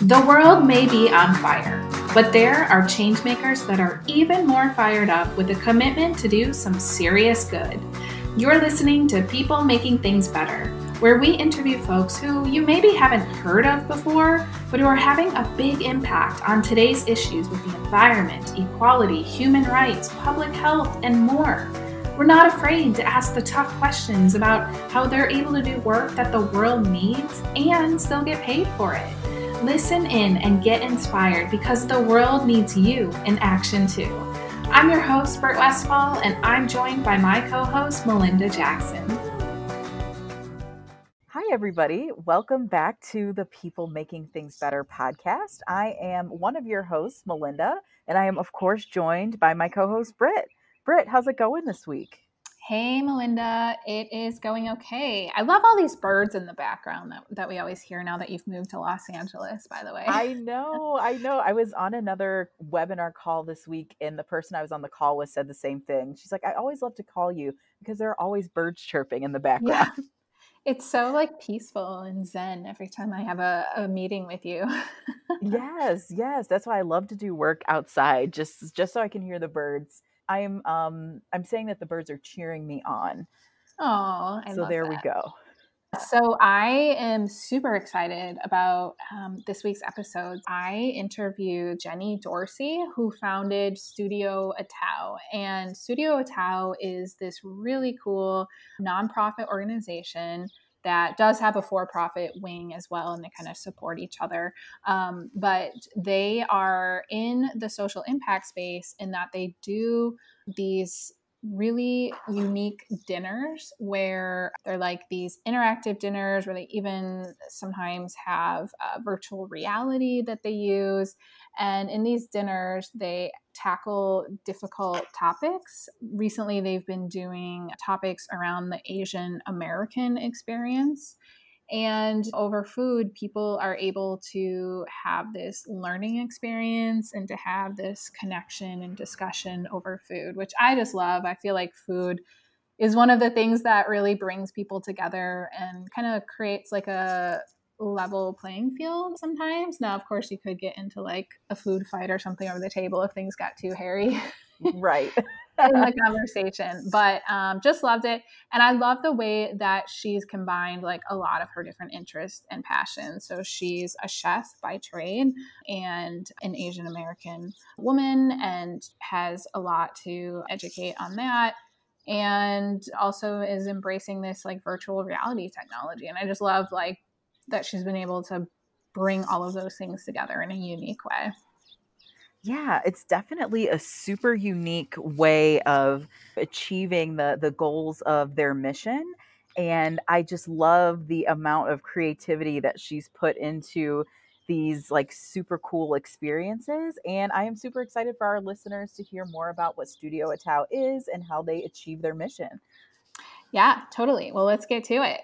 The world may be on fire, but there are changemakers that are even more fired up with a commitment to do some serious good. You're listening to People Making Things Better, where we interview folks who you maybe haven't heard of before, but who are having a big impact on today's issues with the environment, equality, human rights, public health, and more. We're not afraid to ask the tough questions about how they're able to do work that the world needs and still get paid for it. Listen in and get inspired because the world needs you in action too. I'm your host, Britt Westfall, and I'm joined by my co host, Melinda Jackson. Hi, everybody. Welcome back to the People Making Things Better podcast. I am one of your hosts, Melinda, and I am, of course, joined by my co host, Britt. Britt, how's it going this week? Hey, Melinda, it is going okay. I love all these birds in the background that, that we always hear now that you've moved to Los Angeles, by the way. I know, I know. I was on another webinar call this week, and the person I was on the call with said the same thing. She's like, I always love to call you because there are always birds chirping in the background. Yeah. It's so like peaceful and zen every time I have a, a meeting with you. yes, yes. That's why I love to do work outside, just just so I can hear the birds I'm um I'm saying that the birds are cheering me on. Oh, so there that. we go. So I am super excited about um, this week's episode. I interviewed Jenny Dorsey, who founded Studio Atao, and Studio Atao is this really cool nonprofit organization that does have a for-profit wing as well and they kind of support each other. Um, but they are in the social impact space in that they do these really unique dinners where they're like these interactive dinners where they even sometimes have virtual reality that they use and in these dinners, they tackle difficult topics. Recently, they've been doing topics around the Asian American experience. And over food, people are able to have this learning experience and to have this connection and discussion over food, which I just love. I feel like food is one of the things that really brings people together and kind of creates like a level playing field sometimes. Now, of course, you could get into like a food fight or something over the table if things got too hairy. Right. in the conversation, but um, just loved it. And I love the way that she's combined like a lot of her different interests and passions. So she's a chef by trade and an Asian American woman and has a lot to educate on that and also is embracing this like virtual reality technology and i just love like that she's been able to bring all of those things together in a unique way. Yeah, it's definitely a super unique way of achieving the the goals of their mission and I just love the amount of creativity that she's put into these like super cool experiences and I am super excited for our listeners to hear more about what Studio Atao is and how they achieve their mission. Yeah, totally. Well, let's get to it.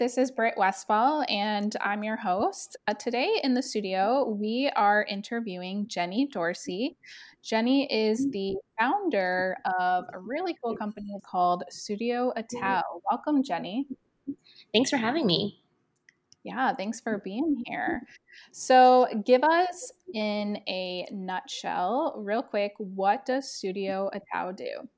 This is Britt Westfall, and I'm your host. Uh, today in the studio, we are interviewing Jenny Dorsey. Jenny is the founder of a really cool company called Studio Atao. Welcome, Jenny. Thanks for having me. Yeah, thanks for being here. So, give us in a nutshell, real quick, what does Studio Atao do?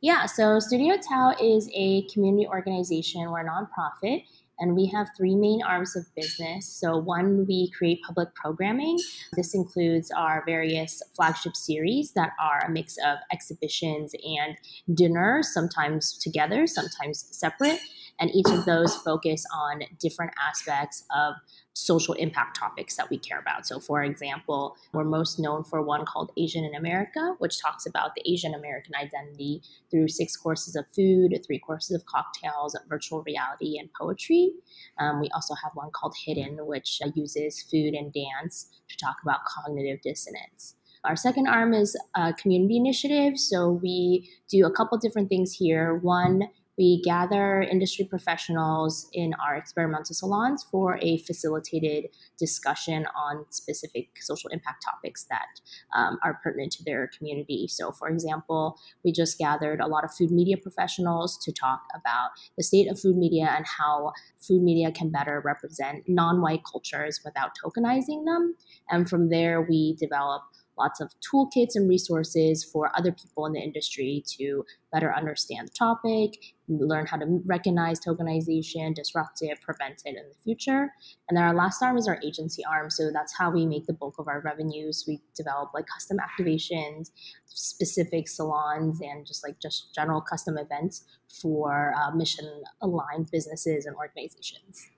Yeah, so Studio Atao is a community organization. We're a nonprofit, and we have three main arms of business. So, one, we create public programming. This includes our various flagship series that are a mix of exhibitions and dinners, sometimes together, sometimes separate. And each of those focus on different aspects of social impact topics that we care about. So, for example, we're most known for one called Asian in America, which talks about the Asian American identity through six courses of food, three courses of cocktails, virtual reality, and poetry. Um, we also have one called Hidden, which uses food and dance to talk about cognitive dissonance. Our second arm is a community initiative. So we do a couple different things here. One, we gather industry professionals in our experimental salons for a facilitated discussion on specific social impact topics that um, are pertinent to their community. So, for example, we just gathered a lot of food media professionals to talk about the state of food media and how food media can better represent non white cultures without tokenizing them. And from there, we develop lots of toolkits and resources for other people in the industry to better understand the topic, learn how to recognize tokenization, disrupt it, prevent it in the future. And then our last arm is our agency arm. So that's how we make the bulk of our revenues. We develop like custom activations, specific salons, and just like just general custom events for uh, mission aligned businesses and organizations.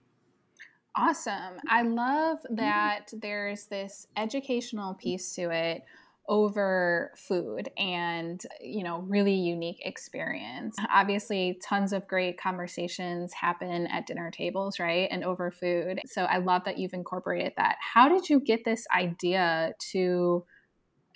Awesome. I love mm-hmm. that there's this educational piece to it over food and you know really unique experience obviously tons of great conversations happen at dinner tables right and over food so i love that you've incorporated that how did you get this idea to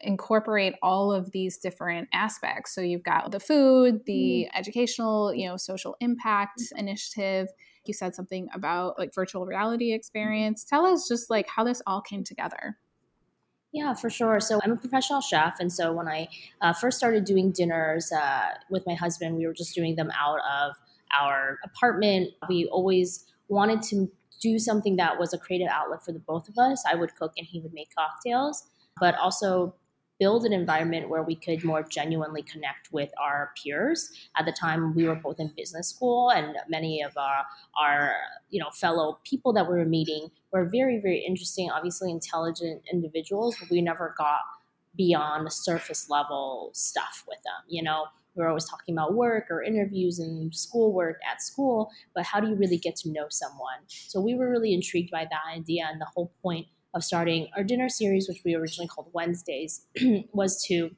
incorporate all of these different aspects so you've got the food the mm. educational you know social impact initiative you said something about like virtual reality experience. Tell us just like how this all came together. Yeah, for sure. So I'm a professional chef, and so when I uh, first started doing dinners uh, with my husband, we were just doing them out of our apartment. We always wanted to do something that was a creative outlet for the both of us. I would cook and he would make cocktails, but also build an environment where we could more genuinely connect with our peers. At the time, we were both in business school, and many of our, our you know fellow people that we were meeting were very very interesting, obviously intelligent individuals, but we never got beyond the surface level stuff with them. You know, we are always talking about work or interviews and schoolwork at school, but how do you really get to know someone? So we were really intrigued by that idea, and the whole point of starting our dinner series, which we originally called Wednesdays, was to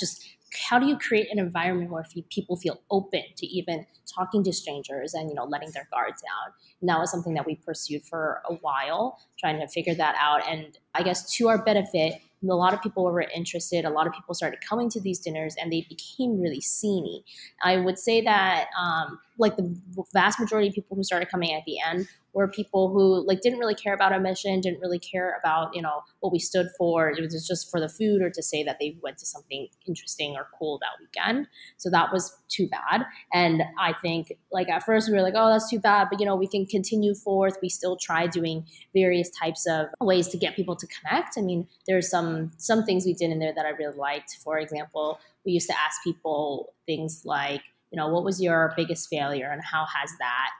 just how do you create an environment where people feel open to even talking to strangers and you know letting their guards down and that was something that we pursued for a while trying to figure that out and i guess to our benefit a lot of people were interested. A lot of people started coming to these dinners, and they became really sceney. I would say that, um, like the vast majority of people who started coming at the end were people who like didn't really care about our mission, didn't really care about you know what we stood for. It was just for the food or to say that they went to something interesting or cool that weekend. So that was too bad. And I think like at first we were like, oh, that's too bad, but you know we can continue forth. We still try doing various types of ways to get people to connect. I mean, there's some some things we did in there that I really liked. For example, we used to ask people things like, you know, what was your biggest failure and how has that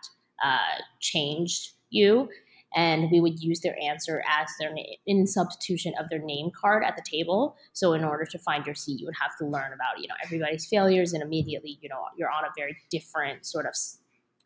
uh, changed you? And we would use their answer as their name in substitution of their name card at the table. So in order to find your seat, you would have to learn about you know everybody's failures, and immediately you know you're on a very different sort of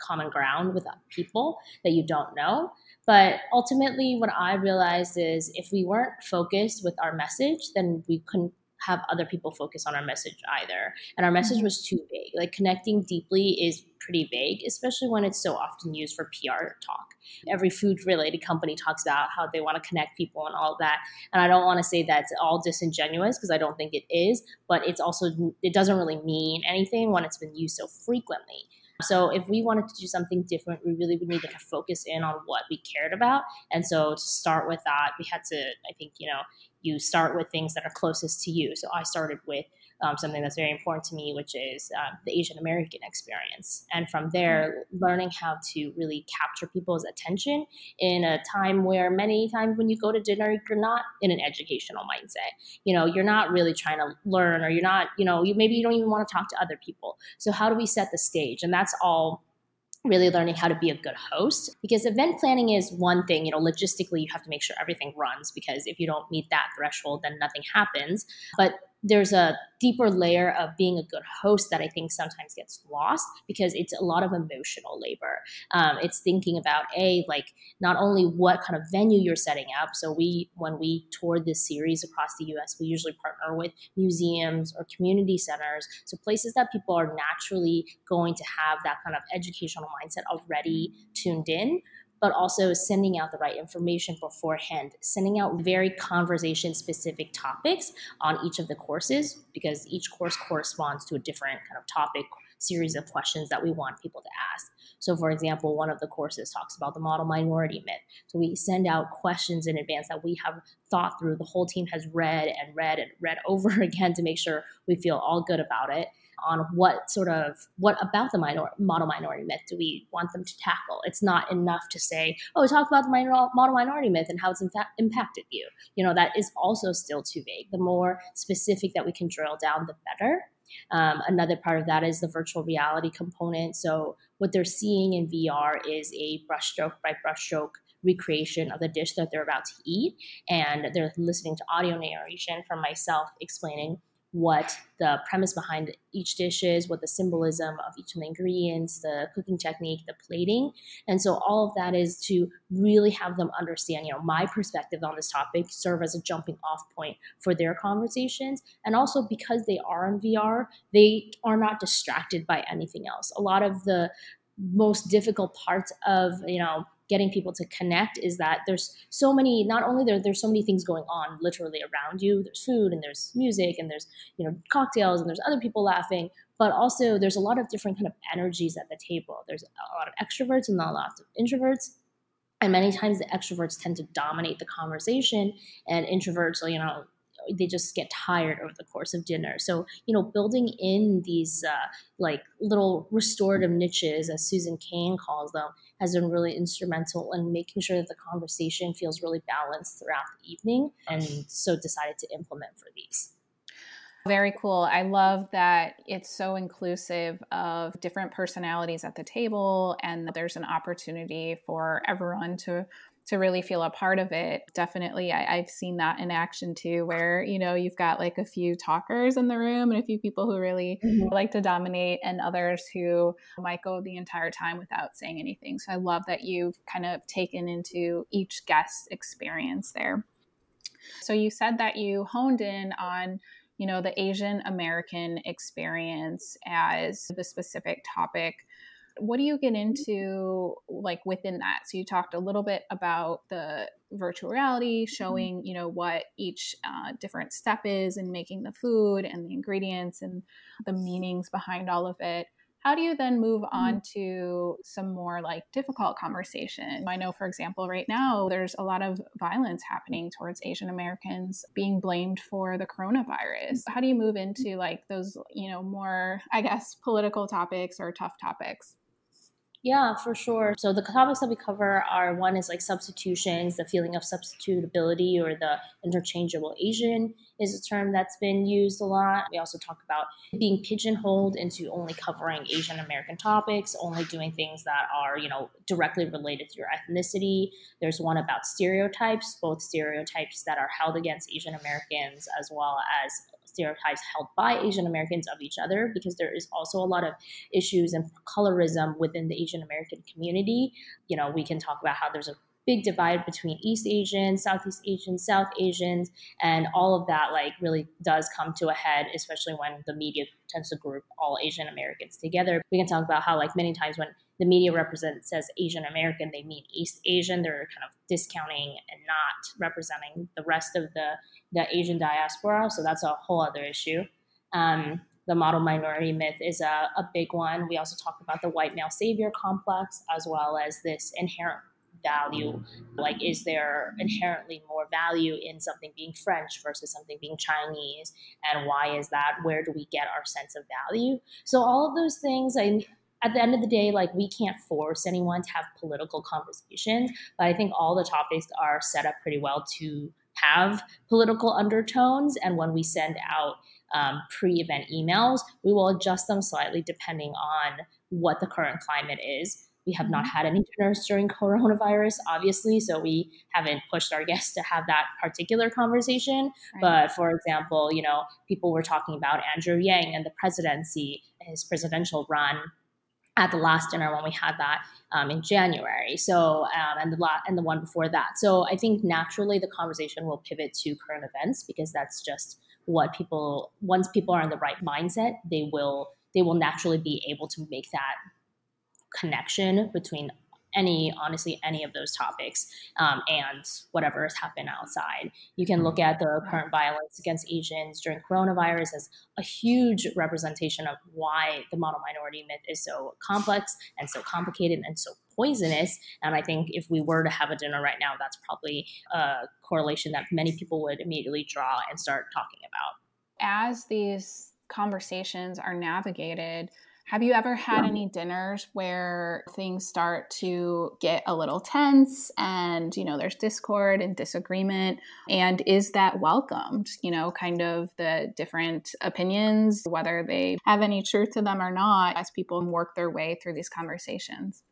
common ground with people that you don't know. But ultimately, what I realized is if we weren't focused with our message, then we couldn't have other people focus on our message either. And our message mm-hmm. was too vague. Like connecting deeply is pretty vague, especially when it's so often used for PR talk. Every food related company talks about how they want to connect people and all that. And I don't want to say that's all disingenuous because I don't think it is, but it's also, it doesn't really mean anything when it's been used so frequently. So if we wanted to do something different, we really would need to focus in on what we cared about. And so to start with that, we had to, I think, you know, you start with things that are closest to you. So I started with um, something that's very important to me, which is uh, the Asian American experience. And from there, learning how to really capture people's attention in a time where many times when you go to dinner, you're not in an educational mindset. You know, you're not really trying to learn, or you're not, you know, you maybe you don't even want to talk to other people. So how do we set the stage? And that's all really learning how to be a good host because event planning is one thing you know logistically you have to make sure everything runs because if you don't meet that threshold then nothing happens. But there's a deeper layer of being a good host that I think sometimes gets lost because it's a lot of emotional labor. Um, it's thinking about a like not only what kind of venue you're setting up. So we when we toured this series across the U.S., we usually partner with museums or community centers, so places that people are naturally going to have that kind of educational mindset already tuned in but also sending out the right information beforehand, sending out very conversation specific topics on each of the courses because each course corresponds to a different kind of topic series of questions that we want people to ask. So, for example, one of the courses talks about the model minority myth. So, we send out questions in advance that we have thought through, the whole team has read and read and read over again to make sure we feel all good about it on what sort of what about the minor, model minority myth do we want them to tackle it's not enough to say oh talk about the minor, model minority myth and how it's in fact impacted you you know that is also still too vague the more specific that we can drill down the better um, another part of that is the virtual reality component. So, what they're seeing in VR is a brushstroke by brushstroke recreation of the dish that they're about to eat. And they're listening to audio narration from myself explaining what the premise behind each dish is, what the symbolism of each of the ingredients, the cooking technique, the plating. And so all of that is to really have them understand, you know, my perspective on this topic, serve as a jumping off point for their conversations. And also because they are in VR, they are not distracted by anything else. A lot of the most difficult parts of, you know, getting people to connect is that there's so many not only there there's so many things going on literally around you. There's food and there's music and there's you know cocktails and there's other people laughing but also there's a lot of different kind of energies at the table. There's a lot of extroverts and not a lot of introverts and many times the extroverts tend to dominate the conversation and introverts you know they just get tired over the course of dinner. So, you know, building in these uh, like little restorative niches, as Susan Cain calls them, has been really instrumental in making sure that the conversation feels really balanced throughout the evening. And so decided to implement for these. Very cool. I love that it's so inclusive of different personalities at the table and there's an opportunity for everyone to to really feel a part of it. Definitely, I, have seen that in action too, where you know you've got like a few talkers in the room and a few people who really mm-hmm. like to dominate, and others who might go the entire time without saying anything. So I love that you've kind of taken into each guest experience there. So you said that you honed in on you know the Asian American experience as the specific topic what do you get into like within that? So you talked a little bit about the virtual reality mm-hmm. showing you know what each uh, different step is in making the food and the ingredients and the meanings behind all of it. How do you then move on mm-hmm. to some more like difficult conversation? I know for example right now there's a lot of violence happening towards asian americans being blamed for the coronavirus. How do you move into like those you know more i guess political topics or tough topics yeah, for sure. So the topics that we cover are one is like substitutions, the feeling of substitutability or the interchangeable Asian is a term that's been used a lot. We also talk about being pigeonholed into only covering Asian American topics, only doing things that are, you know, directly related to your ethnicity. There's one about stereotypes, both stereotypes that are held against Asian Americans as well as stereotypes held by Asian Americans of each other because there is also a lot of issues and colorism within the Asian American community. You know, we can talk about how there's a big divide between East Asians, Southeast Asians, South Asians, and all of that like really does come to a head, especially when the media tends to group all Asian Americans together. We can talk about how like many times when the media represents says Asian American, they mean East Asian. They're kind of discounting and not representing the rest of the the Asian diaspora. So that's a whole other issue. Um, the model minority myth is a, a big one. We also talk about the white male savior complex as well as this inherent value. Like, is there inherently more value in something being French versus something being Chinese? And why is that? Where do we get our sense of value? So, all of those things, I, at the end of the day, like we can't force anyone to have political conversations, but I think all the topics are set up pretty well to have political undertones. And when we send out um, pre event emails, we will adjust them slightly depending on what the current climate is. We have not mm-hmm. had any dinners during coronavirus, obviously, so we haven't pushed our guests to have that particular conversation. Right. But for example, you know, people were talking about Andrew Yang and the presidency, his presidential run at the last dinner when we had that um, in January. So um, and the la- and the one before that. So I think naturally the conversation will pivot to current events because that's just what people once people are in the right mindset, they will they will naturally be able to make that connection between any honestly any of those topics um, and whatever has happened outside. You can look at the current violence against asians during coronavirus as a huge representation of why the model minority myth is so complex and so complicated and so poisonous. And i think if we were to have a dinner right now that's probably a correlation that many people would immediately draw and start talking about. As these conversations are navigated have you ever had any dinners where things start to get a little tense and, you know, there's discord and disagreement? And is that welcomed? You know, kind of the different opinions, whether they have any truth to them or not, as people work their way through these conversations?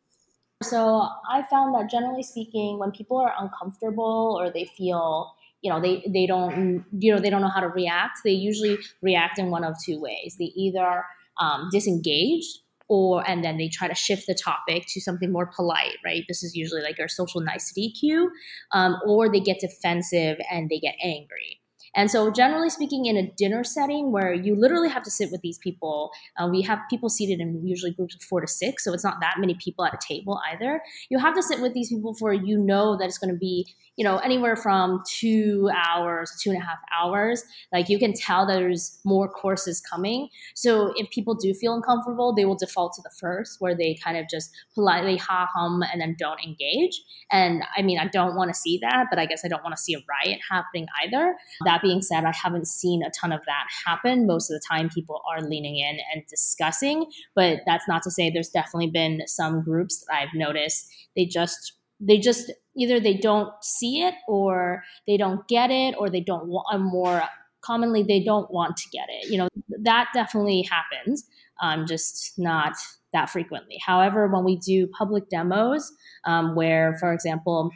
So I found that generally speaking, when people are uncomfortable or they feel you know they they don't you know they don't know how to react they usually react in one of two ways they either um, disengaged or and then they try to shift the topic to something more polite right? This is usually like our social nicety cue um, or they get defensive and they get angry and so, generally speaking, in a dinner setting where you literally have to sit with these people, uh, we have people seated in usually groups of four to six, so it's not that many people at a table either. You have to sit with these people for you know that it's going to be, you know, anywhere from two hours, two and a half hours. Like you can tell there's more courses coming. So if people do feel uncomfortable, they will default to the first, where they kind of just politely ha hum and then don't engage. And I mean, I don't want to see that, but I guess I don't want to see a riot happening either. That that being said, I haven't seen a ton of that happen. Most of the time, people are leaning in and discussing, but that's not to say there's definitely been some groups that I've noticed. They just they just either they don't see it or they don't get it or they don't want more commonly they don't want to get it. You know that definitely happens um, just not that frequently. However when we do public demos um, where for example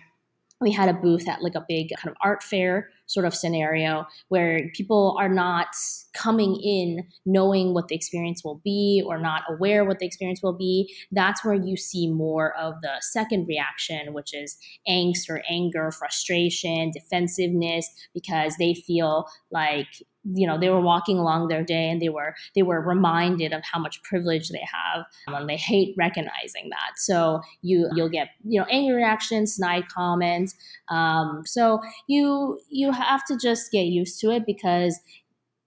we had a booth at like a big kind of art fair sort of scenario where people are not coming in knowing what the experience will be or not aware what the experience will be. That's where you see more of the second reaction which is angst or anger frustration defensiveness because they feel like you know they were walking along their day and they were they were reminded of how much privilege they have and they hate recognizing that. So you you'll get you know angry reactions snide comments um, so you you have to just get used to it because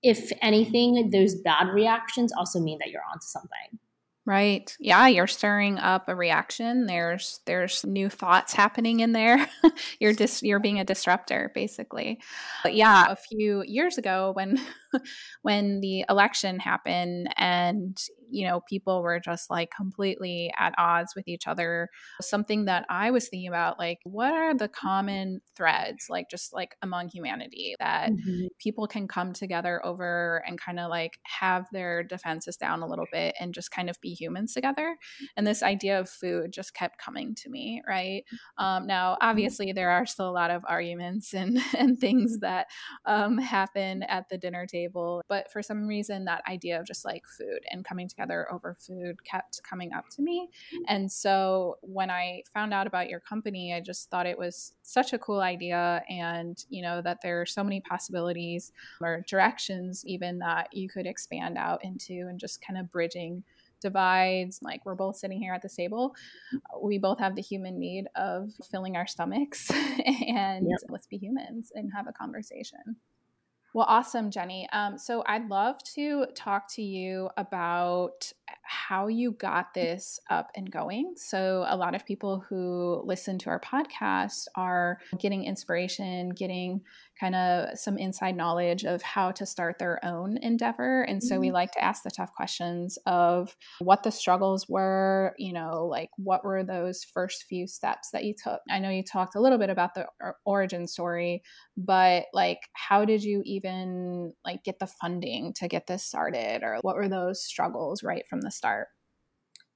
if anything those bad reactions also mean that you're onto something Right. Yeah, you're stirring up a reaction. There's there's new thoughts happening in there. you're dis you're being a disruptor basically. But yeah, a few years ago when when the election happened and you know people were just like completely at odds with each other something that i was thinking about like what are the common threads like just like among humanity that mm-hmm. people can come together over and kind of like have their defenses down a little bit and just kind of be humans together and this idea of food just kept coming to me right um, now mm-hmm. obviously there are still a lot of arguments and and things that um, happen at the dinner table table. But for some reason, that idea of just like food and coming together over food kept coming up to me. Mm-hmm. And so when I found out about your company, I just thought it was such a cool idea. And, you know, that there are so many possibilities or directions even that you could expand out into and just kind of bridging divides. Like we're both sitting here at the table. Mm-hmm. We both have the human need of filling our stomachs and yep. let's be humans and have a conversation. Well, awesome, Jenny. Um, so I'd love to talk to you about how you got this up and going. So, a lot of people who listen to our podcast are getting inspiration, getting kind of some inside knowledge of how to start their own endeavor. And so, mm-hmm. we like to ask the tough questions of what the struggles were, you know, like what were those first few steps that you took? I know you talked a little bit about the origin story, but like, how did you even like get the funding to get this started, or what were those struggles right from the start?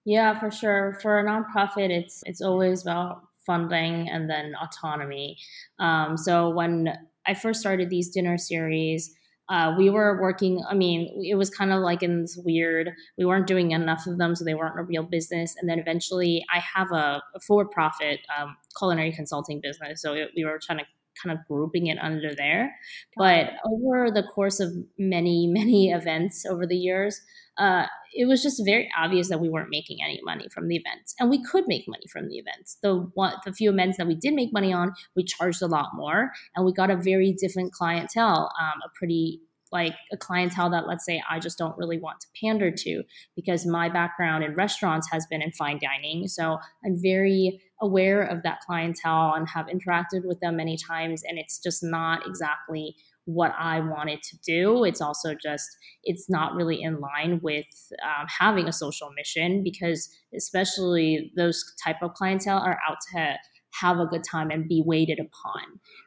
Yeah, for sure. For a nonprofit, it's it's always about funding and then autonomy. Um, so when I first started these dinner series, uh, we were working. I mean, it was kind of like in this weird. We weren't doing enough of them, so they weren't a real business. And then eventually, I have a, a for-profit um, culinary consulting business, so it, we were trying to kind of grouping it under there. But over the course of many, many events over the years, uh, it was just very obvious that we weren't making any money from the events, and we could make money from the events. The one, the few events that we did make money on, we charged a lot more, and we got a very different clientele, um, a pretty like a clientele that let's say I just don't really want to pander to because my background in restaurants has been in fine dining. So I'm very aware of that clientele and have interacted with them many times and it's just not exactly what I wanted to do. It's also just it's not really in line with um, having a social mission because especially those type of clientele are out to have a good time and be waited upon,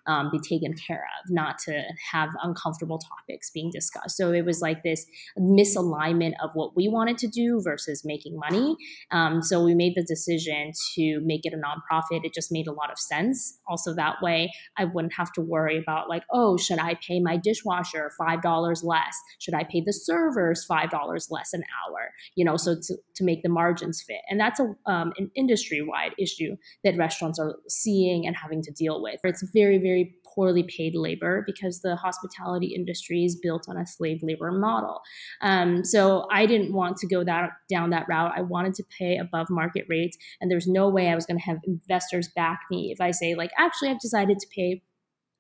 um, be taken care of, not to have uncomfortable topics being discussed. So it was like this misalignment of what we wanted to do versus making money. Um, so we made the decision to make it a nonprofit. It just made a lot of sense. Also, that way I wouldn't have to worry about, like, oh, should I pay my dishwasher $5 less? Should I pay the servers $5 less an hour? You know, so to, to make the margins fit. And that's a, um, an industry wide issue that restaurants are seeing and having to deal with. It's very, very poorly paid labor because the hospitality industry is built on a slave labor model. Um, so I didn't want to go that down that route. I wanted to pay above market rates, and there's no way I was going to have investors back me if I say like, actually, I've decided to pay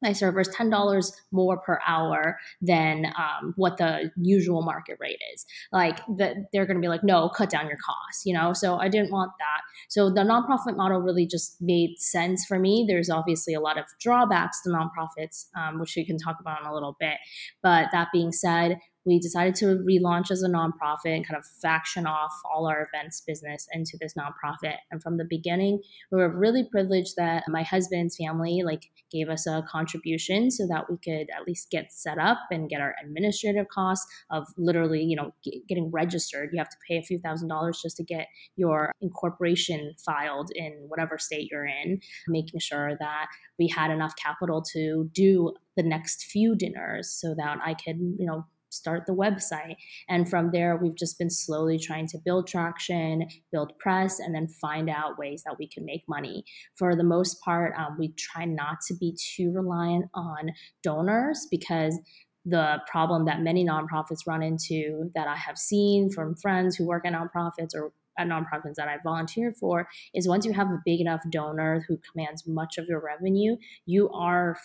my servers $10 more per hour than um, what the usual market rate is. Like the, they're going to be like no cut down your costs you know? So i didn't want that. So the nonprofit model really just made sense for me. There's obviously a lot of drawbacks to nonprofits um, which we can talk about in a little bit. But that being said we decided to relaunch as a nonprofit and kind of faction off all our events business into this nonprofit. And from the beginning, we were really privileged that my husband's family like gave us a contribution so that we could at least get set up and get our administrative costs of literally, you know, g- getting registered. You have to pay a few thousand dollars just to get your incorporation filed in whatever state you're in, making sure that we had enough capital to do the next few dinners so that I could, you know, start the website. And from there, we've just been slowly trying to build traction, build press, and then find out ways that we can make money. For the most part, um, we try not to be too reliant on donors because the problem that many nonprofits run into that I have seen from friends who work at nonprofits or at nonprofits that I volunteer for is once you have a big enough donor who commands much of your revenue, you are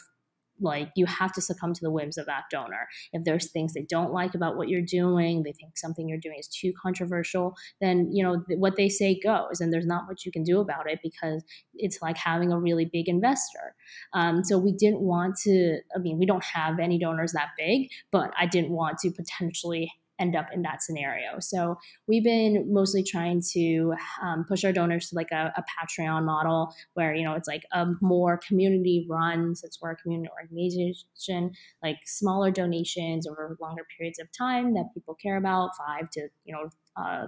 like you have to succumb to the whims of that donor. If there's things they don't like about what you're doing, they think something you're doing is too controversial, then you know what they say goes, and there's not much you can do about it because it's like having a really big investor. Um, so we didn't want to. I mean, we don't have any donors that big, but I didn't want to potentially end up in that scenario. So we've been mostly trying to um, push our donors to like a, a, Patreon model where, you know, it's like a more community run, since we're a community organization, like smaller donations over longer periods of time that people care about, five to, you know, uh,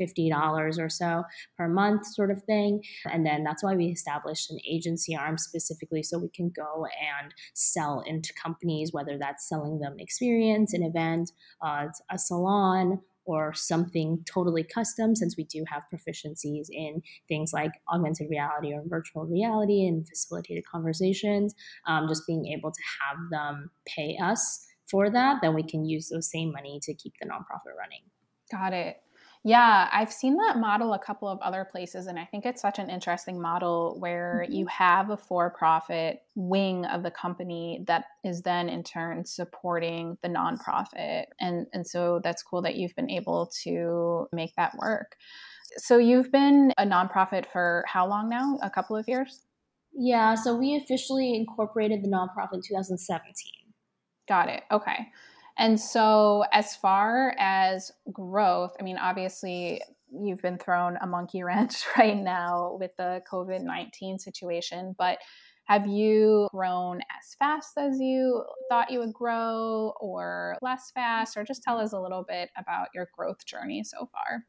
$50 or so per month sort of thing. And then that's why we established an agency arm specifically so we can go and sell into companies, whether that's selling them experience, an event, uh, a salon, or something totally custom since we do have proficiencies in things like augmented reality or virtual reality and facilitated conversations. Um, just being able to have them pay us for that then we can use those same money to keep the nonprofit running. Got it yeah, I've seen that model a couple of other places, and I think it's such an interesting model where mm-hmm. you have a for profit wing of the company that is then in turn supporting the nonprofit. And, and so that's cool that you've been able to make that work. So you've been a nonprofit for how long now? A couple of years? Yeah, so we officially incorporated the nonprofit in 2017. Got it. Okay. And so, as far as growth, I mean, obviously, you've been thrown a monkey wrench right now with the COVID 19 situation, but have you grown as fast as you thought you would grow or less fast? Or just tell us a little bit about your growth journey so far.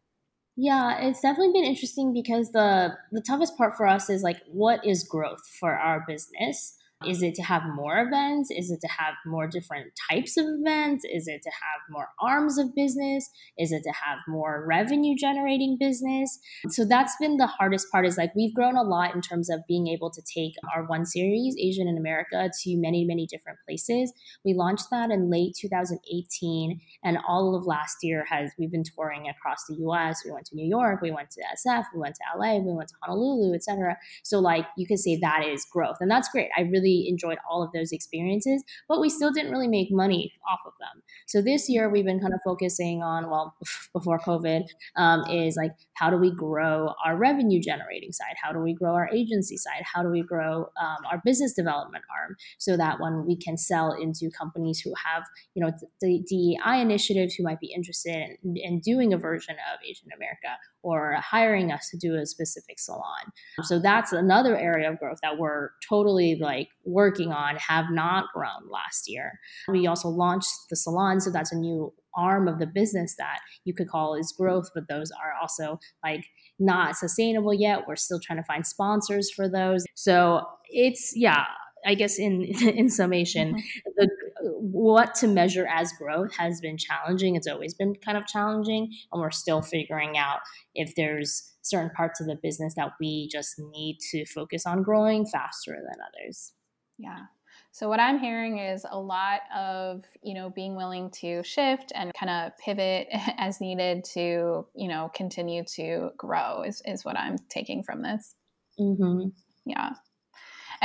Yeah, it's definitely been interesting because the the toughest part for us is like what is growth for our business? Is it to have more events? Is it to have more different types of events? Is it to have more arms of business? Is it to have more revenue generating business? So that's been the hardest part is like we've grown a lot in terms of being able to take our one series, Asian in America, to many, many different places. We launched that in late 2018 and all of last year has we've been touring across the US. We went to New York, we went to SF, we went to LA, we went to Honolulu, etc. So like you could say that is growth. And that's great. I really enjoyed all of those experiences, but we still didn't really make money off of them. So this year we've been kind of focusing on, well, before COVID, um, is like how do we grow our revenue generating side? How do we grow our agency side? How do we grow um, our business development arm so that when we can sell into companies who have, you know, the DEI initiatives who might be interested in, in doing a version of Asian America or hiring us to do a specific salon. So that's another area of growth that we're totally like working on, have not grown last year. We also launched the salon, so that's a new arm of the business that you could call is growth, but those are also like not sustainable yet. We're still trying to find sponsors for those. So it's yeah, I guess in in summation, mm-hmm. the what to measure as growth has been challenging. It's always been kind of challenging, and we're still figuring out if there's certain parts of the business that we just need to focus on growing faster than others. Yeah. So what I'm hearing is a lot of, you know, being willing to shift and kind of pivot as needed to, you know, continue to grow is, is what I'm taking from this. Mm-hmm. Yeah.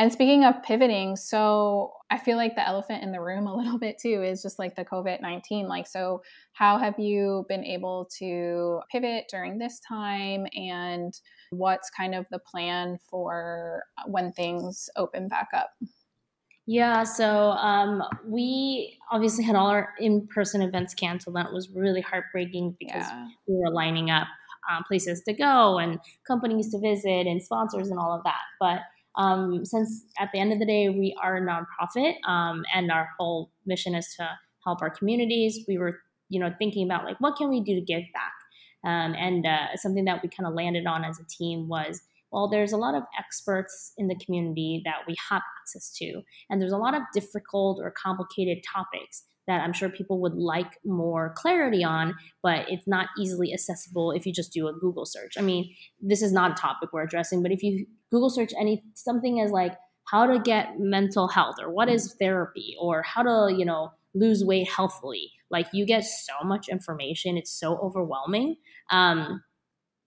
And speaking of pivoting, so I feel like the elephant in the room a little bit too is just like the COVID 19. Like, so how have you been able to pivot during this time? And what's kind of the plan for when things open back up? Yeah, so um, we obviously had all our in person events canceled. That was really heartbreaking because yeah. we were lining up um, places to go and companies to visit and sponsors and all of that. But um, since at the end of the day, we are a nonprofit um, and our whole mission is to help our communities, we were, you know, thinking about like, what can we do to give back? Um, and uh, something that we kind of landed on as a team was, well, there's a lot of experts in the community that we have access to, and there's a lot of difficult or complicated topics that I'm sure people would like more clarity on, but it's not easily accessible if you just do a Google search. I mean, this is not a topic we're addressing, but if you Google search any something as like how to get mental health or what is therapy or how to, you know, lose weight healthily, like you get so much information, it's so overwhelming. Um,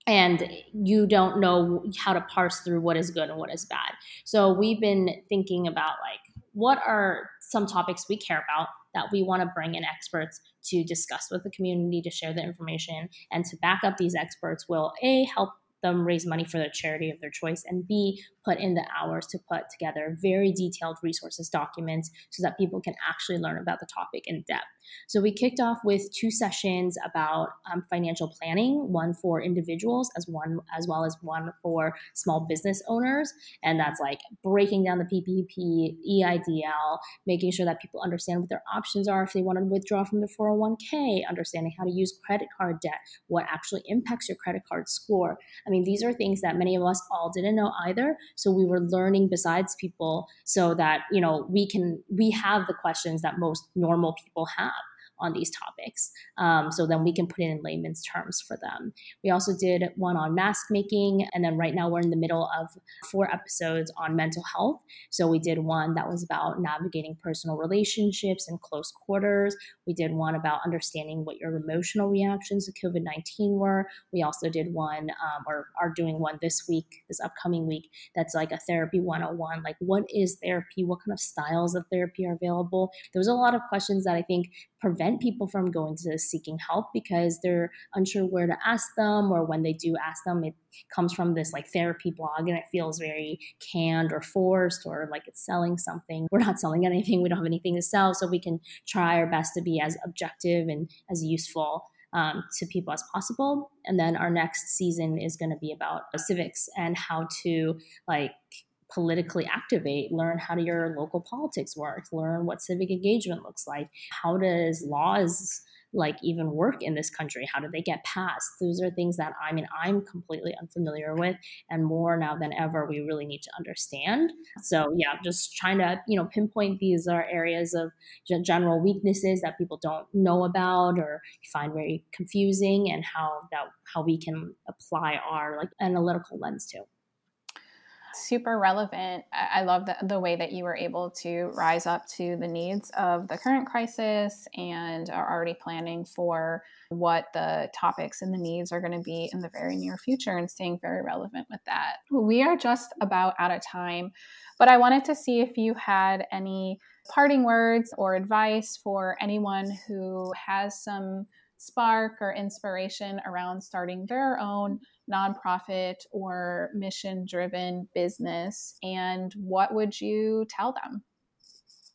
and you don't know how to parse through what is good and what is bad. So we've been thinking about like what are some topics we care about that we want to bring in experts to discuss with the community to share the information and to back up these experts will a help them raise money for their charity of their choice, and B, put in the hours to put together very detailed resources documents so that people can actually learn about the topic in depth. So we kicked off with two sessions about um, financial planning, one for individuals as one as well as one for small business owners, and that's like breaking down the PPP, EIDL, making sure that people understand what their options are if they want to withdraw from the 401k, understanding how to use credit card debt, what actually impacts your credit card score. I mean, these are things that many of us all didn't know either. So we were learning besides people so that, you know, we can, we have the questions that most normal people have on these topics. Um, so then we can put it in layman's terms for them. We also did one on mask making, and then right now we're in the middle of four episodes on mental health. So we did one that was about navigating personal relationships in close quarters. We did one about understanding what your emotional reactions to COVID 19 were. We also did one, um, or are doing one this week, this upcoming week, that's like a therapy 101. Like, what is therapy? What kind of styles of therapy are available? There was a lot of questions that I think prevent people from going to seeking help because they're unsure where to ask them or when they do ask them it comes from this like therapy blog and it feels very canned or forced or like it's selling something. We're not selling anything. We don't have anything to sell. So we can try our best to be as objective and as useful um, to people as possible. And then our next season is going to be about civics and how to like politically activate, learn how do your local politics work, learn what civic engagement looks like. How does laws like even work in this country? How do they get passed? Those are things that i mean i'm completely unfamiliar with and more now than ever we really need to understand. So yeah just trying to you know pinpoint these are areas of general weaknesses that people don't know about or find very confusing and how that how we can apply our like analytical lens to super relevant. I love the, the way that you were able to rise up to the needs of the current crisis and are already planning for what the topics and the needs are going to be in the very near future and staying very relevant with that. We are just about out of time, but I wanted to see if you had any parting words or advice for anyone who has some spark or inspiration around starting their own nonprofit or mission driven business and what would you tell them?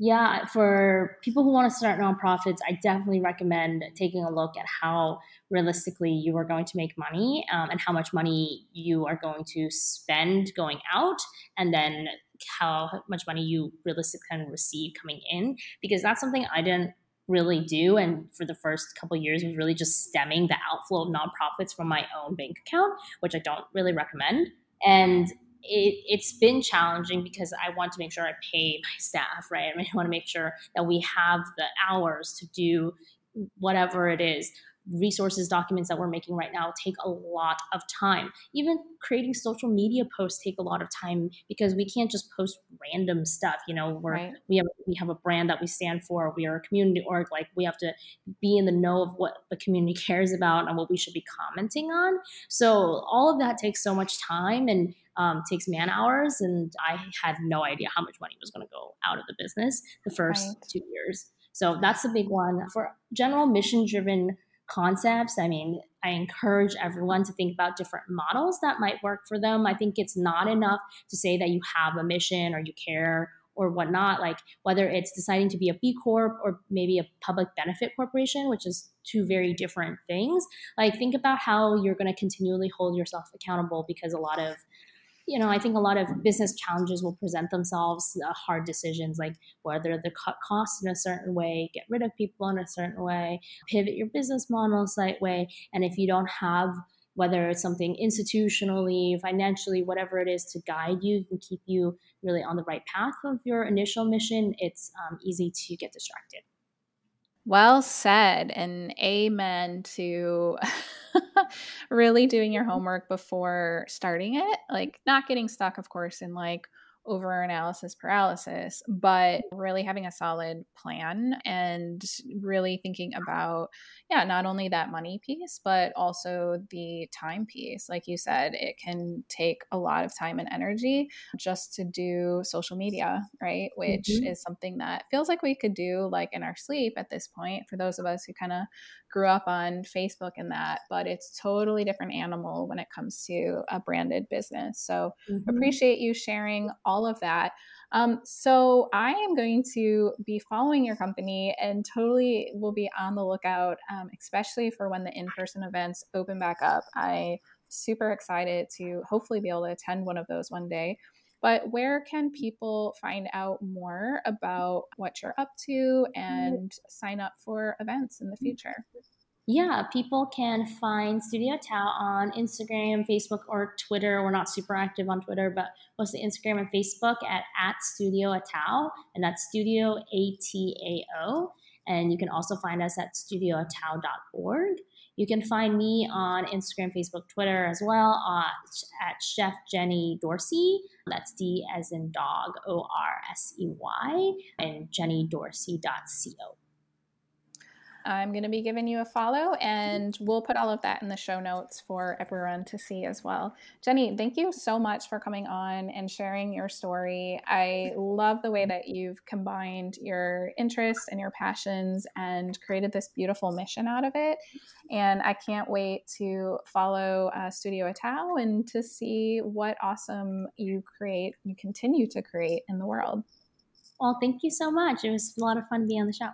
Yeah, for people who want to start nonprofits, I definitely recommend taking a look at how realistically you are going to make money um, and how much money you are going to spend going out, and then how much money you realistically can receive coming in. Because that's something I didn't really do and for the first couple years was really just stemming the outflow of nonprofits from my own bank account which i don't really recommend. And it, it's been challenging because i want to make sure i pay my staff right? I, mean, I want to make sure that we have the hours to do whatever it is resources documents that we're making right now take a lot of time even creating social media posts take a lot of time because we can't just post random stuff you know we're right. we have we have a brand that we stand for we are a community org like we have to be in the know of what the community cares about and what we should be commenting on so all of that takes so much time and um, takes man hours and i had no idea how much money was going to go out of the business the first right. two years so that's a big one for general mission driven concepts. I mean, I encourage everyone to think about different models that might work for them. I think it's not enough to say that you have a mission or you care or whatnot. Like whether it's deciding to be a B Corp or maybe a public benefit corporation, which is two very different things. Like think about how you're going to continually hold yourself accountable because a lot of you know, I think a lot of business challenges will present themselves, uh, hard decisions like whether to cut costs in a certain way, get rid of people in a certain way, pivot your business model a slight way. And if you don't have whether it's something institutionally, financially, whatever it is to guide you and keep you really on the right path of your initial mission, it's um, easy to get distracted. Well said, and amen to really doing your homework before starting it. Like, not getting stuck, of course, in like, over analysis paralysis, but really having a solid plan and really thinking about, yeah, not only that money piece, but also the time piece. Like you said, it can take a lot of time and energy just to do social media, right? Which mm-hmm. is something that feels like we could do like in our sleep at this point for those of us who kind of grew up on Facebook and that, but it's totally different animal when it comes to a branded business. So mm-hmm. appreciate you sharing all of that. Um, so I am going to be following your company and totally will be on the lookout, um, especially for when the in-person events open back up. I super excited to hopefully be able to attend one of those one day. But where can people find out more about what you're up to and sign up for events in the future? Yeah, people can find Studio Atao on Instagram, Facebook, or Twitter. We're not super active on Twitter, but mostly Instagram and Facebook at, at Studio Atao, and that's Studio A T A O. And you can also find us at studioatao.org. You can find me on Instagram, Facebook, Twitter as well uh, at Chef Jenny Dorsey. That's D as in dog, O R S E Y, and jennydorsey.co. I'm going to be giving you a follow, and we'll put all of that in the show notes for everyone to see as well. Jenny, thank you so much for coming on and sharing your story. I love the way that you've combined your interests and your passions and created this beautiful mission out of it. And I can't wait to follow uh, Studio Atao and to see what awesome you create, you continue to create in the world. Well, thank you so much. It was a lot of fun to be on the show.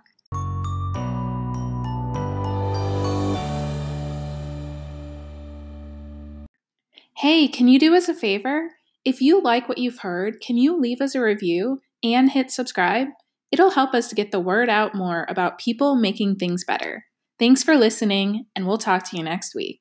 Hey, can you do us a favor? If you like what you've heard, can you leave us a review and hit subscribe? It'll help us to get the word out more about people making things better. Thanks for listening, and we'll talk to you next week.